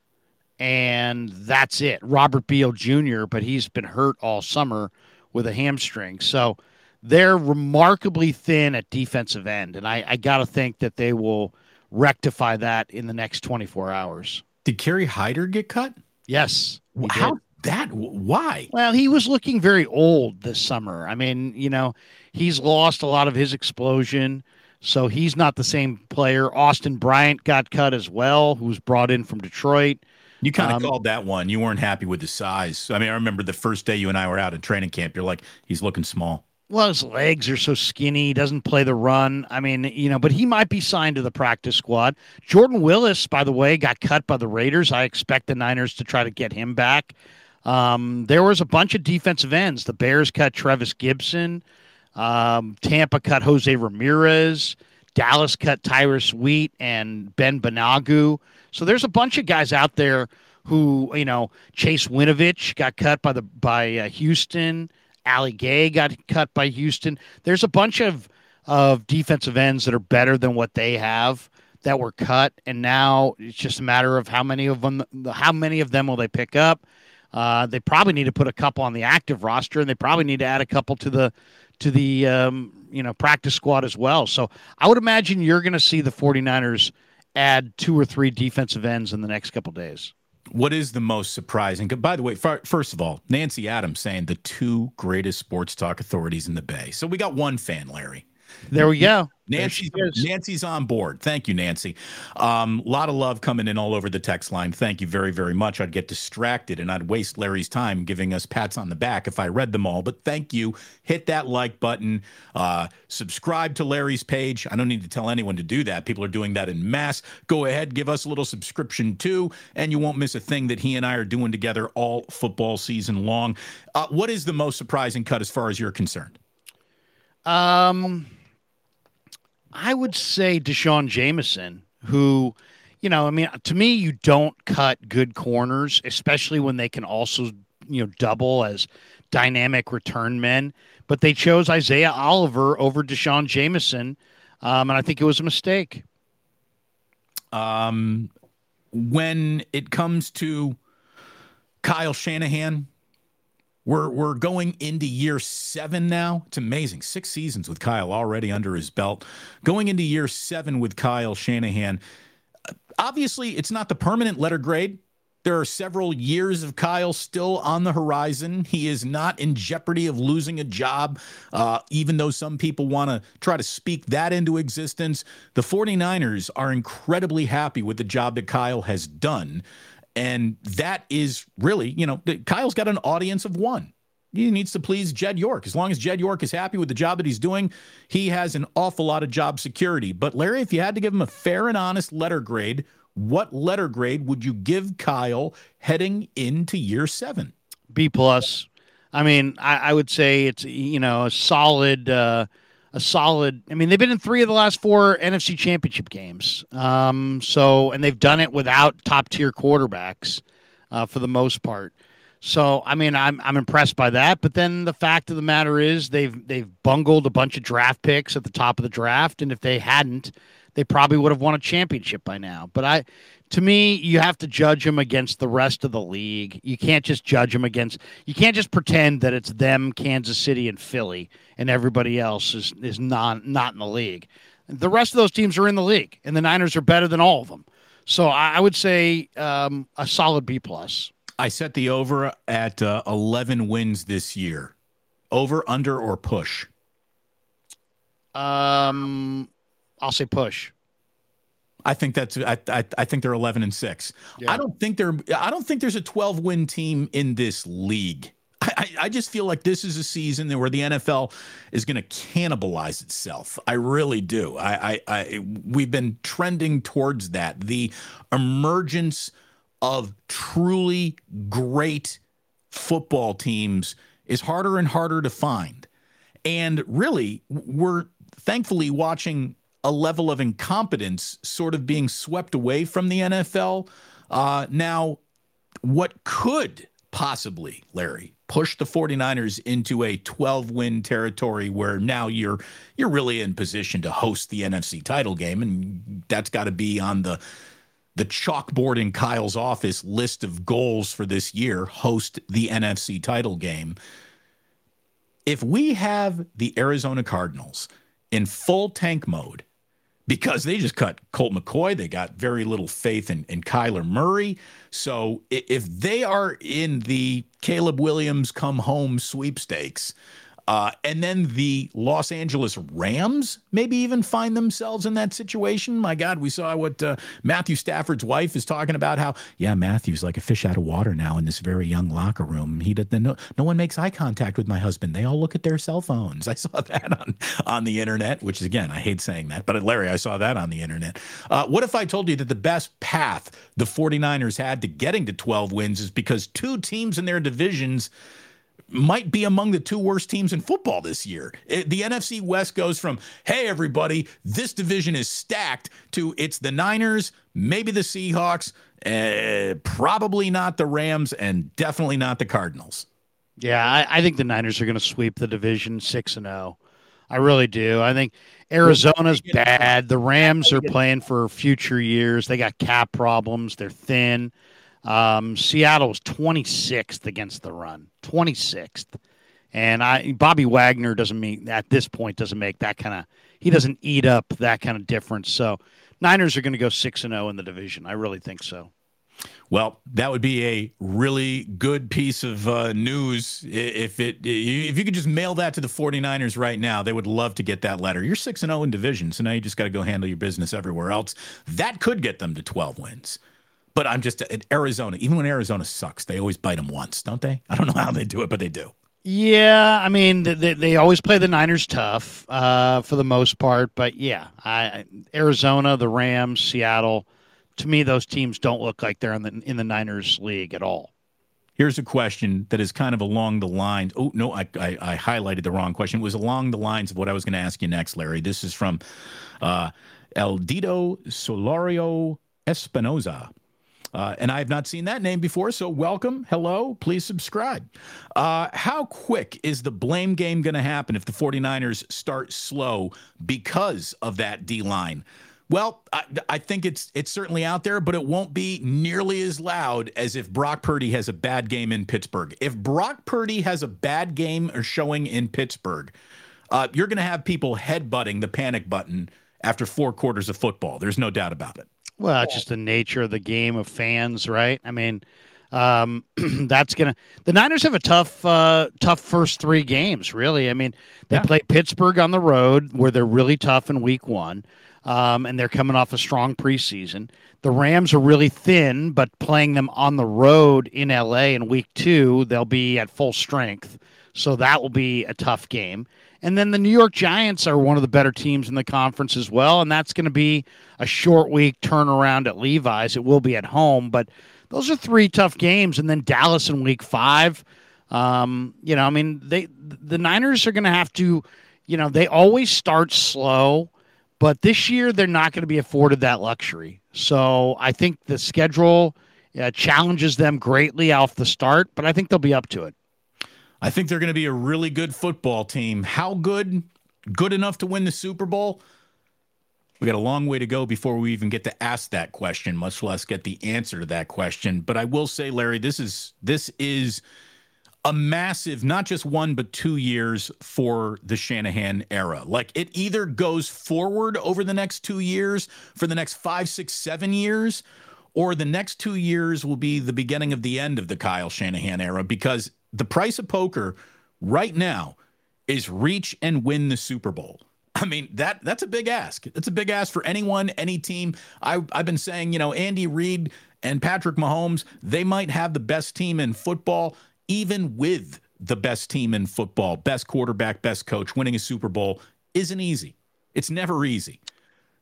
and that's it. Robert Beal Jr., but he's been hurt all summer with a hamstring. So they're remarkably thin at defensive end, and I, I got to think that they will rectify that in the next 24 hours. Did Kerry Hyder get cut? Yes. How did. that? Why? Well, he was looking very old this summer. I mean, you know, he's lost a lot of his explosion. So he's not the same player. Austin Bryant got cut as well, who was brought in from Detroit. You kind of um, called that one. You weren't happy with the size. I mean, I remember the first day you and I were out at training camp. You're like, he's looking small. Well, his legs are so skinny. He doesn't play the run. I mean, you know, but he might be signed to the practice squad. Jordan Willis, by the way, got cut by the Raiders. I expect the Niners to try to get him back. Um, there was a bunch of defensive ends. The Bears cut Trevis Gibson. Um, Tampa cut Jose Ramirez. Dallas cut Tyrus Wheat and Ben Banogu. So there's a bunch of guys out there who, you know, Chase Winovich got cut by the by uh, Houston. Ali Gaye got cut by Houston. There's a bunch of of defensive ends that are better than what they have that were cut, and now it's just a matter of how many of them how many of them will they pick up. Uh, they probably need to put a couple on the active roster, and they probably need to add a couple to the to the um, you know practice squad as well. So I would imagine you're going to see the 49ers add two or three defensive ends in the next couple days. What is the most surprising? By the way, first of all, Nancy Adams saying the two greatest sports talk authorities in the Bay. So we got one fan, Larry. There we go. Nancy's, Nancy's on board. Thank you, Nancy. A um, lot of love coming in all over the text line. Thank you very, very much. I'd get distracted and I'd waste Larry's time giving us pats on the back if I read them all. But thank you. Hit that like button. Uh, subscribe to Larry's page. I don't need to tell anyone to do that. People are doing that in mass. Go ahead, give us a little subscription too, and you won't miss a thing that he and I are doing together all football season long. Uh, what is the most surprising cut as far as you're concerned? Um I would say D'Shawn Jamison, who, you know, I mean, to me, you don't cut good corners, especially when they can also you know double as dynamic return men, but they chose Isaiah Oliver over D'Shawn Jamison, um, and I think it was a mistake. Um, when it comes to Kyle Shanahan, we're we're going into year seven now. It's amazing. Six seasons with Kyle already under his belt. Going into year seven with Kyle Shanahan. Obviously, it's not the permanent letter grade. There are several years of Kyle still on the horizon. He is not in jeopardy of losing a job, uh, even though some people want to try to speak that into existence. The 49ers are incredibly happy with the job that Kyle has done. And that is really, you know, Kyle's got an audience of one. He needs to please Jed York. As long as Jed York is happy with the job that he's doing, he has an awful lot of job security. But Larry, if you had to give him a fair and honest letter grade, what letter grade would you give Kyle heading into year seven? B plus. I mean, I, I would say it's you know a solid. Uh, a solid. I mean, they've been in three of the last four NFC Championship games. Um, so, and they've done it without top tier quarterbacks uh, for the most part. So, I mean, I'm I'm impressed by that. But then the fact of the matter is, they've they've bungled a bunch of draft picks at the top of the draft, and if they hadn't, they probably would have won a championship by now. But I, to me, you have to judge them against the rest of the league. You can't just judge them against. You can't just pretend that it's them, Kansas City, and Philly, and everybody else is is not not in the league. The rest of those teams are in the league, and the Niners are better than all of them. So I, I would say um, a solid B plus. I set the over at uh, 11 wins this year. Over, under, or push? Um, I'll say push. I think that's I, I, I think they're 11 and 6. Yeah. I don't think they're I don't think there's a 12 win team in this league. I, I just feel like this is a season where the NFL is going to cannibalize itself. I really do. I, I, I we've been trending towards that. The emergence of truly great football teams is harder and harder to find. And really, we're thankfully watching a level of incompetence sort of being swept away from the NFL. Uh, now, what could possibly, Larry, push the 49ers into a 12 win territory where now you're you're really in position to host the NFC title game and that's got to be on the the chalkboard in Kyle's office list of goals for this year host the NFC title game. If we have the Arizona Cardinals in full tank mode because they just cut Colt McCoy. They got very little faith in, in Kyler Murray. So if they are in the Caleb Williams come home sweepstakes, uh, and then the Los Angeles Rams maybe even find themselves in that situation. My God, we saw what uh, Matthew Stafford's wife is talking about. How yeah, Matthew's like a fish out of water now in this very young locker room. He did no, no one makes eye contact with my husband. They all look at their cell phones. I saw that on on the internet, which is again I hate saying that, but Larry, I saw that on the internet. Uh, what if I told you that the best path the 49ers had to getting to 12 wins is because two teams in their divisions might be among the two worst teams in football this year. It, the NFC West goes from, hey, everybody, this division is stacked, to it's the Niners, maybe the Seahawks, uh, probably not the Rams, and definitely not the Cardinals. Yeah, I, I think the Niners are going to sweep the division 6 and 0. I really do. I think Arizona's bad. The Rams are playing for future years. They got cap problems. They're thin. Um, Seattle was 26th against the run, 26th. And I Bobby Wagner doesn't mean at this point doesn't make that kind of he doesn't eat up that kind of difference. So Niners are going to go 6 and 0 in the division. I really think so. Well, that would be a really good piece of uh, news if it if you could just mail that to the 49ers right now. They would love to get that letter. You're 6 and 0 in division, so now you just got to go handle your business everywhere else. That could get them to 12 wins. But I'm just at Arizona. Even when Arizona sucks, they always bite them once, don't they? I don't know how they do it, but they do. Yeah, I mean they, they always play the Niners tough uh, for the most part, but yeah, I, Arizona, the Rams, Seattle. To me, those teams don't look like they're in the in the Niners league at all. Here's a question that is kind of along the lines. Oh no, I, I, I highlighted the wrong question. It was along the lines of what I was going to ask you next, Larry. This is from uh, Eldito Solario Espinoza. Uh, and I have not seen that name before, so welcome. Hello. Please subscribe. Uh, how quick is the blame game going to happen if the 49ers start slow because of that D line? Well, I, I, think it's it's certainly out there, but it won't be nearly as loud as if Brock Purdy has a bad game in Pittsburgh. If Brock Purdy has a bad game or showing in Pittsburgh, uh, you're going to have people headbutting the panic button after four quarters of football. There's no doubt about it. Well, it's just the nature of the game of fans, right? I mean, um, that's gonna. The Niners have a tough, uh, tough first three games. Really, I mean, they yeah. play Pittsburgh on the road, where they're really tough in Week One, um, and they're coming off a strong preseason. The Rams are really thin, but playing them on the road in LA in Week Two, they'll be at full strength, so that will be a tough game. And then the New York Giants are one of the better teams in the conference as well. And that's going to be a short week turnaround at Levi's. It will be at home, but those are three tough games. And then Dallas in week five. Um, you know, I mean, they the Niners are going to have to, you know, they always start slow, but this year they're not going to be afforded that luxury. So I think the schedule uh, challenges them greatly off the start, but I think they'll be up to it. I think they're going to be a really good football team. How good? Good enough to win the Super Bowl? We got a long way to go before we even get to ask that question, much less get the answer to that question. But I will say, Larry, this is this is a massive, not just one, but two years for the Shanahan era. Like it either goes forward over the next two years for the next five, six, seven years, or the next two years will be the beginning of the end of the Kyle Shanahan era because the price of poker right now is reach and win the Super Bowl. I mean that that's a big ask. That's a big ask for anyone, any team. I, I've been saying, you know, Andy Reid and Patrick Mahomes, they might have the best team in football, even with the best team in football, best quarterback, best coach. Winning a Super Bowl isn't easy. It's never easy.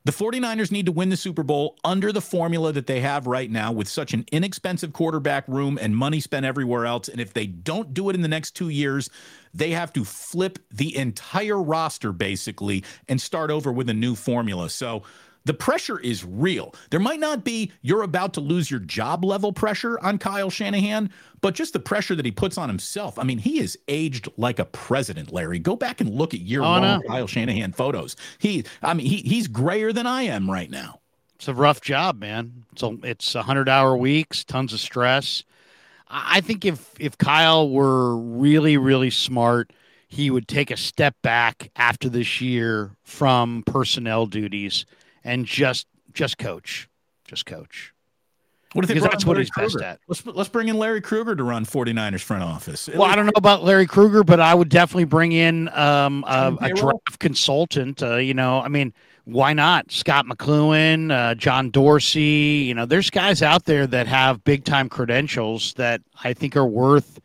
The 49ers need to win the Super Bowl under the formula that they have right now with such an inexpensive quarterback room and money spent everywhere else. And if they don't do it in the next two years, they have to flip the entire roster basically and start over with a new formula. So, the pressure is real. There might not be you're about to lose your job level pressure on Kyle Shanahan, but just the pressure that he puts on himself. I mean, he is aged like a president, Larry. Go back and look at year oh, one no. Kyle Shanahan photos. He, I mean, he, he's grayer than I am right now. It's a rough job, man. It's a, it's a hundred hour weeks, tons of stress. I think if if Kyle were really really smart, he would take a step back after this year from personnel duties and just just coach, just coach. What do you think? That's what he's Krueger? best at. Let's let's bring in Larry Krueger to run 49ers front office. Well, I don't know about Larry Krueger, but I would definitely bring in um, a, a draft consultant. Uh, you know, I mean, why not? Scott McCloughan, uh, John Dorsey. You know, there's guys out there that have big time credentials that I think are worth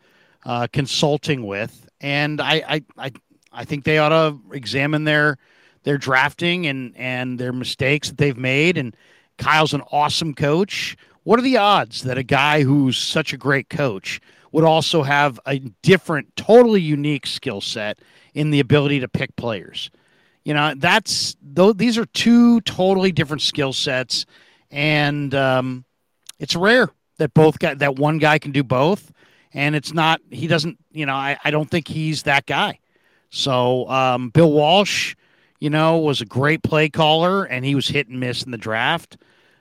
uh, consulting with, and I, I I I think they ought to examine their their drafting and and their mistakes that they've made. And Kyle's an awesome coach. What are the odds that a guy who's such a great coach would also have a different, totally unique skill set in the ability to pick players? You know, that's though these are two totally different skill sets, and um, it's rare that both guy that one guy can do both. And it's not he doesn't, you know, I, I don't think he's that guy. So um, Bill Walsh, you know, was a great play caller, and he was hit and miss in the draft.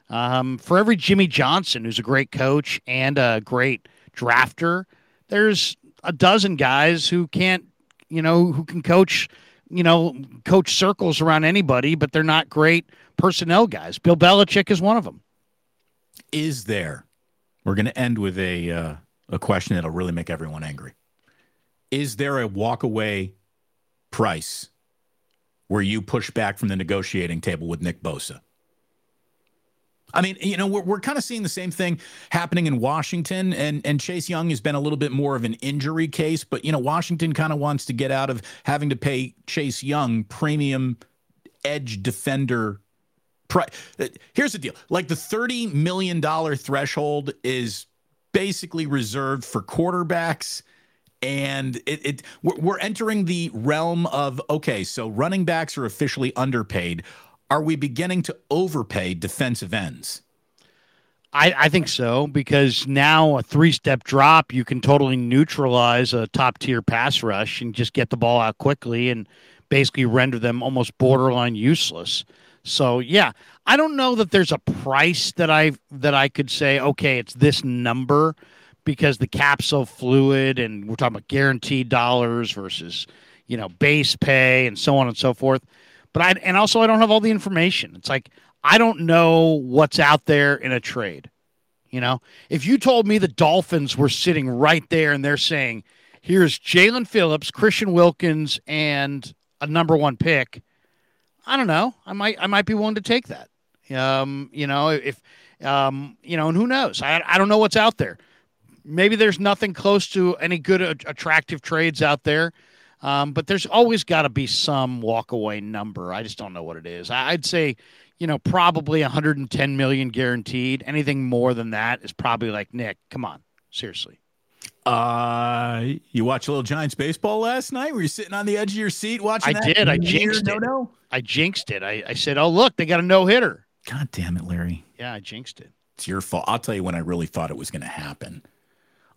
Um, for every Jimmy Johnson, who's a great coach and a great drafter, there's a dozen guys who can't, you know, who can coach, you know, coach circles around anybody, but they're not great personnel guys. Bill Belichick is one of them. Is there? We're going to end with a uh, a question that'll really make everyone angry. Is there a walkaway price where you push back from the negotiating table with Nick Bosa? I mean, you know, we're, we're kind of seeing the same thing happening in Washington, and and Chase Young has been a little bit more of an injury case, but you know, Washington kind of wants to get out of having to pay Chase Young premium edge defender. Pri- Here's the deal: like the thirty million dollar threshold is basically reserved for quarterbacks and it, it we're entering the realm of okay so running backs are officially underpaid. Are we beginning to overpay defensive ends? I, I think so because now a three step drop, you can totally neutralize a top tier pass rush and just get the ball out quickly and basically render them almost borderline useless. So yeah, I don't know that there's a price that I that I could say okay, it's this number because the cap's so fluid and we're talking about guaranteed dollars versus you know base pay and so on and so forth. But I and also I don't have all the information. It's like I don't know what's out there in a trade. You know, if you told me the Dolphins were sitting right there and they're saying, here's Jalen Phillips, Christian Wilkins, and a number one pick, I don't know. I might I might be willing to take that. Um, you know, if um, you know, and who knows? I I don't know what's out there. Maybe there's nothing close to any good attractive trades out there. Um, but there's always got to be some walkaway number. I just don't know what it is. I'd say you know, probably 110 million guaranteed. Anything more than that is probably like Nick. Come on, seriously. Uh, you watch a little Giants baseball last night? Were you sitting on the edge of your seat watching? I did. I jinxed it. No, I jinxed it. I, I said, "Oh, look, they got a no hitter." God damn it, Larry. Yeah, I jinxed it. It's your fault. I'll tell you when I really thought it was going to happen.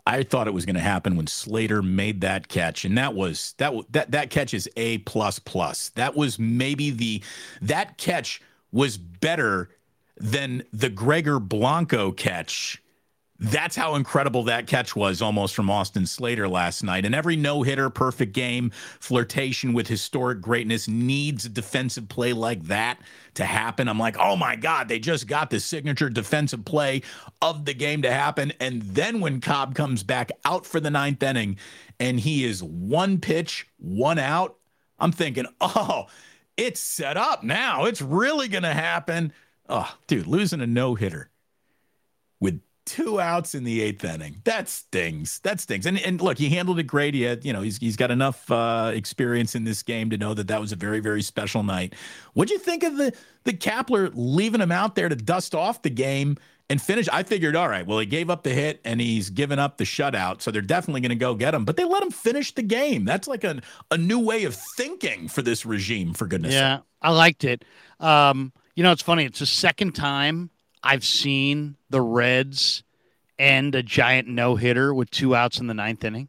I thought it was going to happen when Slater made that catch, and that was that that that catch is a plus plus. That was maybe the that catch was better than the Gregor Blanco catch. That's how incredible that catch was almost from Austin Slater last night. And every no hitter, perfect game, flirtation with historic greatness needs a defensive play like that to happen. I'm like, oh my God, they just got the signature defensive play of the game to happen. And then when Cobb comes back out for the ninth inning and he is one pitch, one out, I'm thinking, oh, it's set up now. It's really going to happen. Oh, dude, losing a no hitter with two outs in the eighth inning. That stings. That stings. And and look, he handled it great. He had, you know, he's he's got enough uh, experience in this game to know that that was a very very special night. What'd you think of the the Kapler leaving him out there to dust off the game? and finish. I figured, all right, well, he gave up the hit and he's given up the shutout, so they're definitely going to go get him. But they let him finish the game. That's like a, a new way of thinking for this regime, for goodness sake. Yeah, sake. I liked it. Um, you know, it's funny. It's the second time I've seen the Reds end a giant no hitter with two outs in the ninth inning.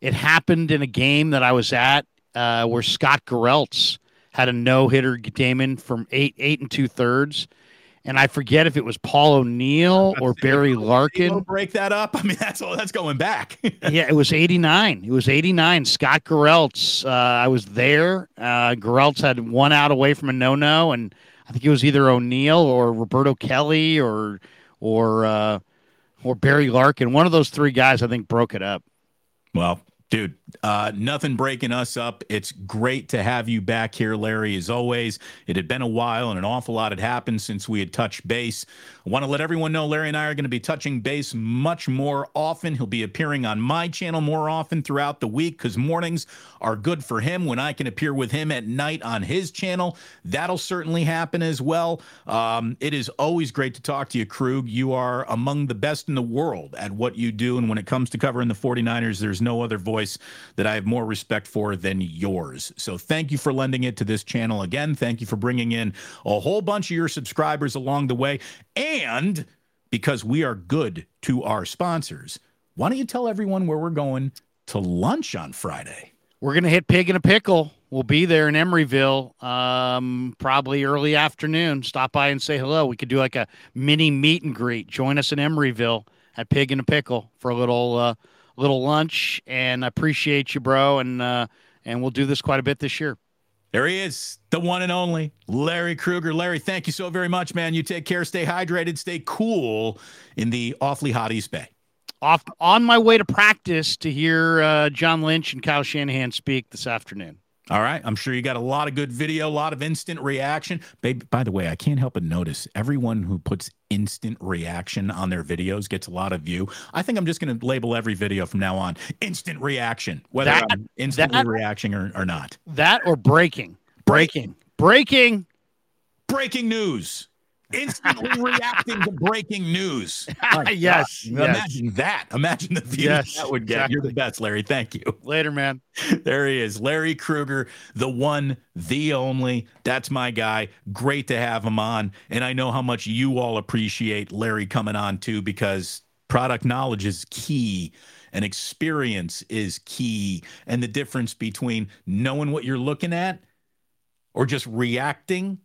It happened in a game that I was at uh, where Scott Garrelts had a no hitter, Damon, from eight eight and two thirds and I forget if it was Paul O'Neill or Barry Larkin. Break that up. I mean, that's all. That's going back. yeah, it was '89. It was '89. Scott Garrelts. Uh, I was there. Uh, Garrelts had one out away from a no-no, and I think it was either O'Neill or Roberto Kelly or or uh, or Barry Larkin. One of those three guys, I think, broke it up. Well, Dude, uh, nothing breaking us up. It's great to have you back here, Larry, as always. It had been a while and an awful lot had happened since we had touched base. I want to let everyone know Larry and I are going to be touching base much more often. He'll be appearing on my channel more often throughout the week because mornings are good for him. When I can appear with him at night on his channel, that'll certainly happen as well. Um, it is always great to talk to you, Krug. You are among the best in the world at what you do. And when it comes to covering the 49ers, there's no other voice voice that I have more respect for than yours. So thank you for lending it to this channel again. Thank you for bringing in a whole bunch of your subscribers along the way. And because we are good to our sponsors, why don't you tell everyone where we're going to lunch on Friday? We're going to hit Pig in a Pickle. We'll be there in Emeryville, um, probably early afternoon. Stop by and say hello. We could do like a mini meet and greet. Join us in Emeryville at Pig in a Pickle for a little uh, little lunch, and I appreciate you, bro. And uh, and we'll do this quite a bit this year. There he is, the one and only Larry Krueger. Larry, thank you so very much, man. You take care, stay hydrated, stay cool in the awfully hot East Bay. Off on my way to practice to hear uh, John Lynch and Kyle Shanahan speak this afternoon. All right. I'm sure you got a lot of good video, a lot of instant reaction. Babe, by the way, I can't help but notice everyone who puts instant reaction on their videos gets a lot of view. I think I'm just going to label every video from now on instant reaction, whether that, I'm instantly that, reacting or, or not. That or breaking. Breaking. Breaking. Breaking news. Instantly reacting to breaking news. yes, yes, Imagine that. Imagine the views yes, that would get. Exactly. You're the best, Larry. Thank you. Later, man. There he is. Larry Krueger, the one, the only. That's my guy. Great to have him on. And I know how much you all appreciate Larry coming on too, because product knowledge is key and experience is key. And the difference between knowing what you're looking at or just reacting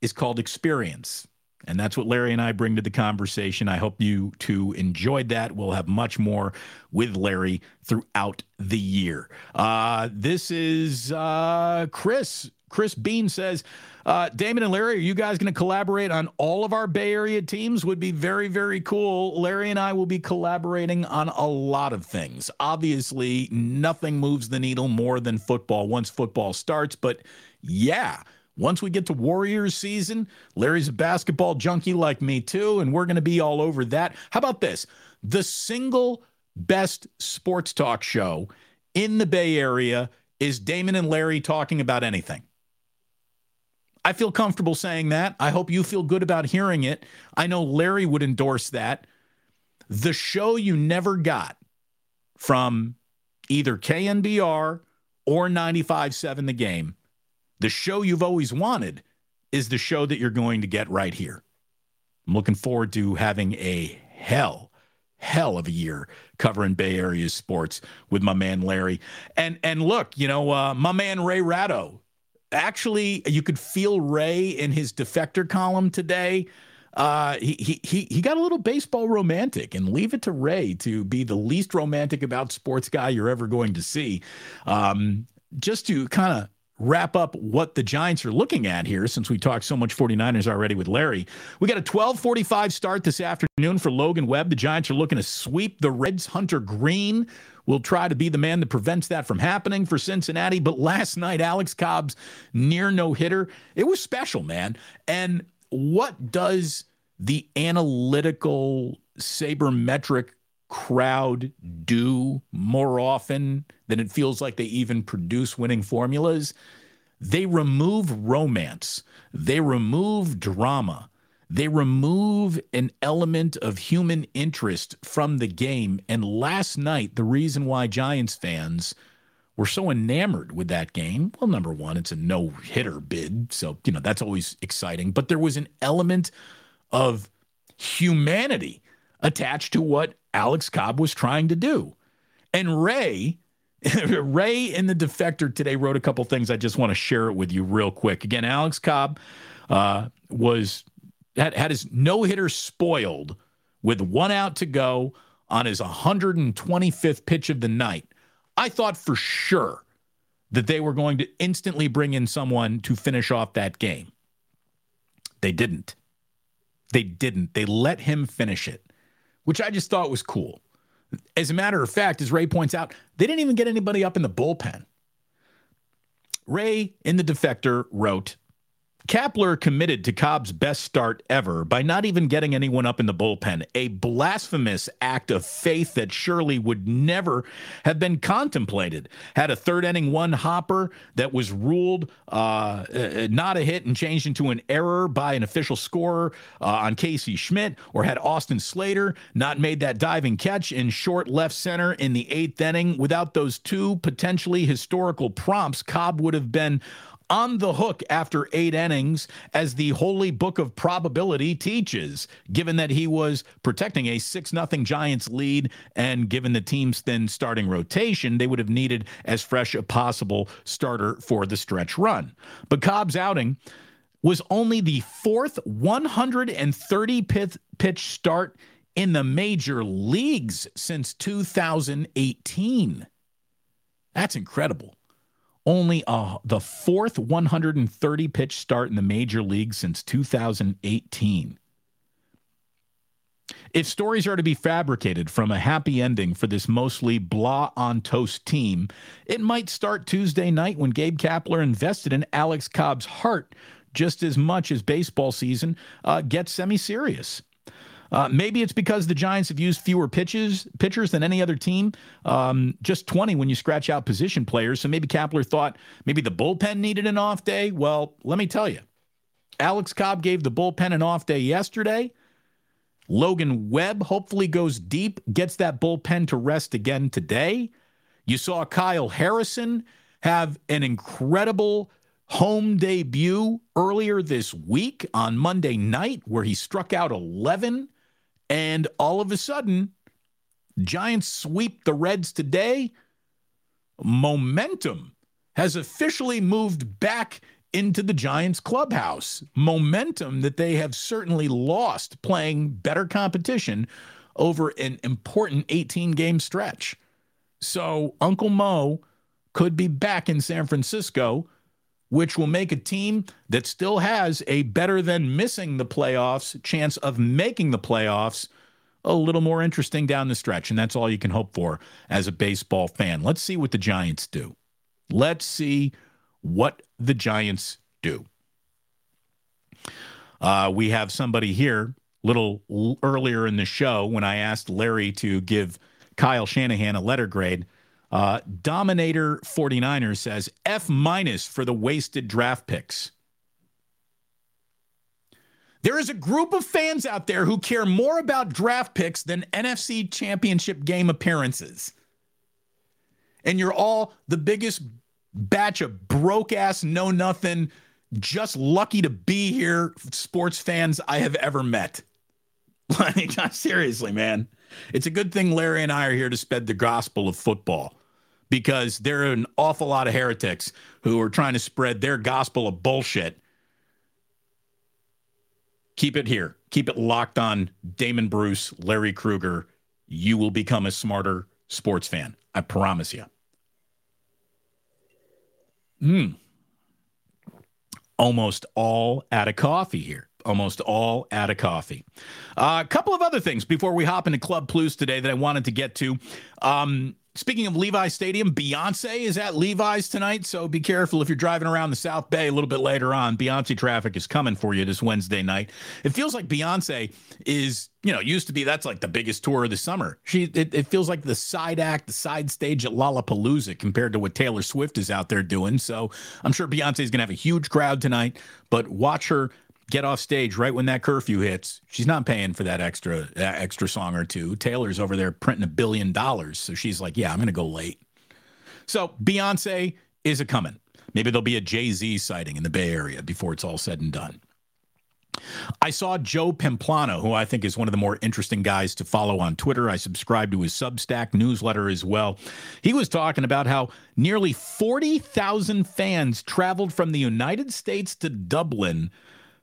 is called experience. And that's what Larry and I bring to the conversation. I hope you too enjoyed that. We'll have much more with Larry throughout the year. Uh, this is uh, Chris. Chris Bean says, uh, Damon and Larry, are you guys going to collaborate on all of our Bay Area teams? Would be very, very cool. Larry and I will be collaborating on a lot of things. Obviously, nothing moves the needle more than football once football starts, but yeah. Once we get to Warriors season, Larry's a basketball junkie like me too, and we're going to be all over that. How about this? The single best sports talk show in the Bay Area is Damon and Larry talking about anything. I feel comfortable saying that. I hope you feel good about hearing it. I know Larry would endorse that. The show you never got from either KNBR or 95.7 The Game the show you've always wanted is the show that you're going to get right here. I'm looking forward to having a hell, hell of a year covering Bay Area sports with my man Larry. And and look, you know, uh, my man Ray Ratto. Actually, you could feel Ray in his defector column today. Uh, he, he he got a little baseball romantic, and leave it to Ray to be the least romantic about sports guy you're ever going to see. Um, just to kind of wrap up what the Giants are looking at here since we talked so much 49ers already with Larry. We got a 12:45 start this afternoon for Logan Webb. The Giants are looking to sweep the Reds. Hunter Greene will try to be the man that prevents that from happening for Cincinnati, but last night Alex Cobb's near no-hitter, it was special, man. And what does the analytical sabermetric crowd do more often than it feels like they even produce winning formulas. They remove romance, they remove drama, they remove an element of human interest from the game. And last night, the reason why Giants fans were so enamored with that game, well, number one, it's a no hitter bid. So, you know, that's always exciting. But there was an element of humanity attached to what Alex Cobb was trying to do. And Ray, Ray in the defector today wrote a couple things. I just want to share it with you real quick. Again, Alex Cobb uh, was had, had his no hitter spoiled with one out to go on his 125th pitch of the night. I thought for sure that they were going to instantly bring in someone to finish off that game. They didn't. They didn't. They let him finish it which I just thought was cool. As a matter of fact, as Ray points out, they didn't even get anybody up in the bullpen. Ray in the defector wrote, Kapler committed to Cobb's best start ever by not even getting anyone up in the bullpen, a blasphemous act of faith that surely would never have been contemplated. Had a third inning one hopper that was ruled uh, uh, not a hit and changed into an error by an official scorer uh, on Casey Schmitt, or had Austin Slater not made that diving catch in short left center in the eighth inning, without those two potentially historical prompts, Cobb would have been on the hook after eight innings, as the holy book of probability teaches, given that he was protecting a 6 0 Giants lead. And given the team's thin starting rotation, they would have needed as fresh a possible starter for the stretch run. But Cobb's outing was only the fourth 130 pitch start in the major leagues since 2018. That's incredible only uh, the fourth 130 pitch start in the major league since 2018. If stories are to be fabricated from a happy ending for this mostly blah on toast team, it might start Tuesday night when Gabe Kapler invested in Alex Cobb's heart just as much as baseball season uh, gets semi serious. Uh, maybe it's because the Giants have used fewer pitches pitchers than any other team, um, just 20 when you scratch out position players. So maybe Kapler thought maybe the bullpen needed an off day. Well, let me tell you, Alex Cobb gave the bullpen an off day yesterday. Logan Webb hopefully goes deep, gets that bullpen to rest again today. You saw Kyle Harrison have an incredible home debut earlier this week on Monday night where he struck out 11 and all of a sudden Giants sweep the Reds today. Momentum has officially moved back into the Giants clubhouse. Momentum that they have certainly lost playing better competition over an important 18 game stretch. So Uncle Mo could be back in San Francisco, which will make a team that still has a better than missing the playoffs chance of making the playoffs a little more interesting down the stretch. And that's all you can hope for as a baseball fan. Let's see what the Giants do. Let's see what the Giants do. Uh, we have somebody here a little earlier in the show when I asked Larry to give Kyle Shanahan a letter grade. Uh, Dominator 49er says F minus for the wasted draft picks. There is a group of fans out there who care more about draft picks than NFC championship game appearances. And you're all the biggest batch of broke ass, know nothing, just lucky to be here sports fans I have ever met. Like, seriously, man. It's a good thing Larry and I are here to spread the gospel of football because there are an awful lot of heretics who are trying to spread their gospel of bullshit. Keep it here. Keep it locked on Damon Bruce, Larry Krueger. You will become a smarter sports fan. I promise you. Hmm. Almost all out of coffee here. Almost all out of coffee. Uh, a couple of other things before we hop into Club Plus today that I wanted to get to. Um, Speaking of Levi Stadium, Beyonce is at Levi's tonight, so be careful if you're driving around the South Bay a little bit later on. Beyonce traffic is coming for you this Wednesday night. It feels like Beyonce is, you know, used to be that's like the biggest tour of the summer. She it, it feels like the side act, the side stage at Lollapalooza compared to what Taylor Swift is out there doing. So I'm sure Beyonce is going to have a huge crowd tonight, but watch her get off stage right when that curfew hits. She's not paying for that extra uh, extra song or two. Taylor's over there printing a billion dollars, so she's like, "Yeah, I'm going to go late." So Beyonce is a coming. Maybe there'll be a Jay Z sighting in the Bay Area before it's all said and done. I saw Joe Pompliano, who I think is one of the more interesting guys to follow on Twitter. I subscribe to his Substack newsletter as well. He was talking about how nearly 40,000 fans traveled from the United States to Dublin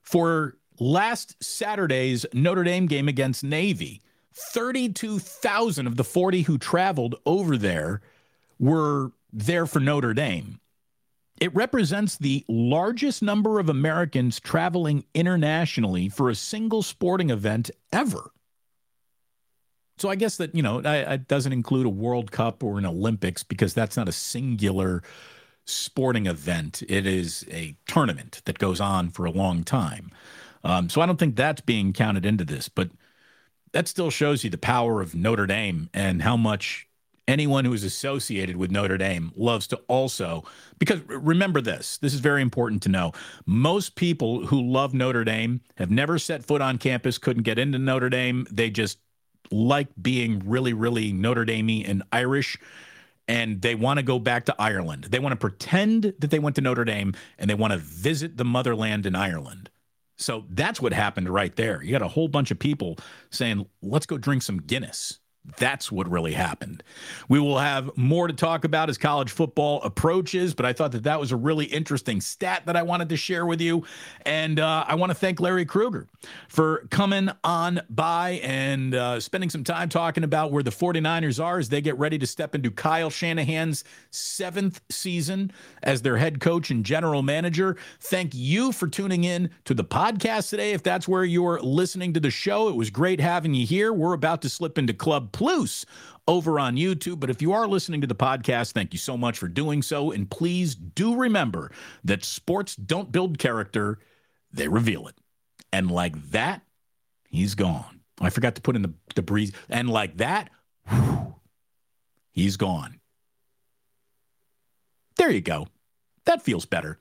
for last Saturday's Notre Dame game against Navy. 32,000 of the 40 who traveled over there were there for Notre Dame. It represents the largest number of Americans traveling internationally for a single sporting event ever. So I guess that, you know, it doesn't include a World Cup or an Olympics because that's not a singular sporting event. It is a tournament that goes on for a long time. Um, so I don't think that's being counted into this, but that still shows you the power of Notre Dame and how much anyone who is associated with Notre Dame loves to also because remember this this is very important to know most people who love Notre Dame have never set foot on campus couldn't get into Notre Dame they just like being really really Notre Dame and Irish and they want to go back to Ireland. They want to pretend that they went to Notre Dame and they want to visit the motherland in Ireland. So that's what happened right there. You got a whole bunch of people saying, let's go drink some Guinness. That's what really happened. We will have more to talk about as college football approaches, but I thought that that was a really interesting stat that I wanted to share with you. And uh, I want to thank Larry Krueger for coming on by and uh, spending some time talking about where the 49ers are as they get ready to step into Kyle Shanahan's seventh season as their head coach and general manager. Thank you for tuning in to the podcast today. If that's where you're listening to the show, it was great having you here. We're about to slip into Club Plus over on YouTube. But if you are listening to the podcast, thank you so much for doing so. And please do remember that sports don't build character, they reveal it. And like that, he's gone. I forgot to put in the, breeze. And like that, whew, he's gone. There you go. That feels better.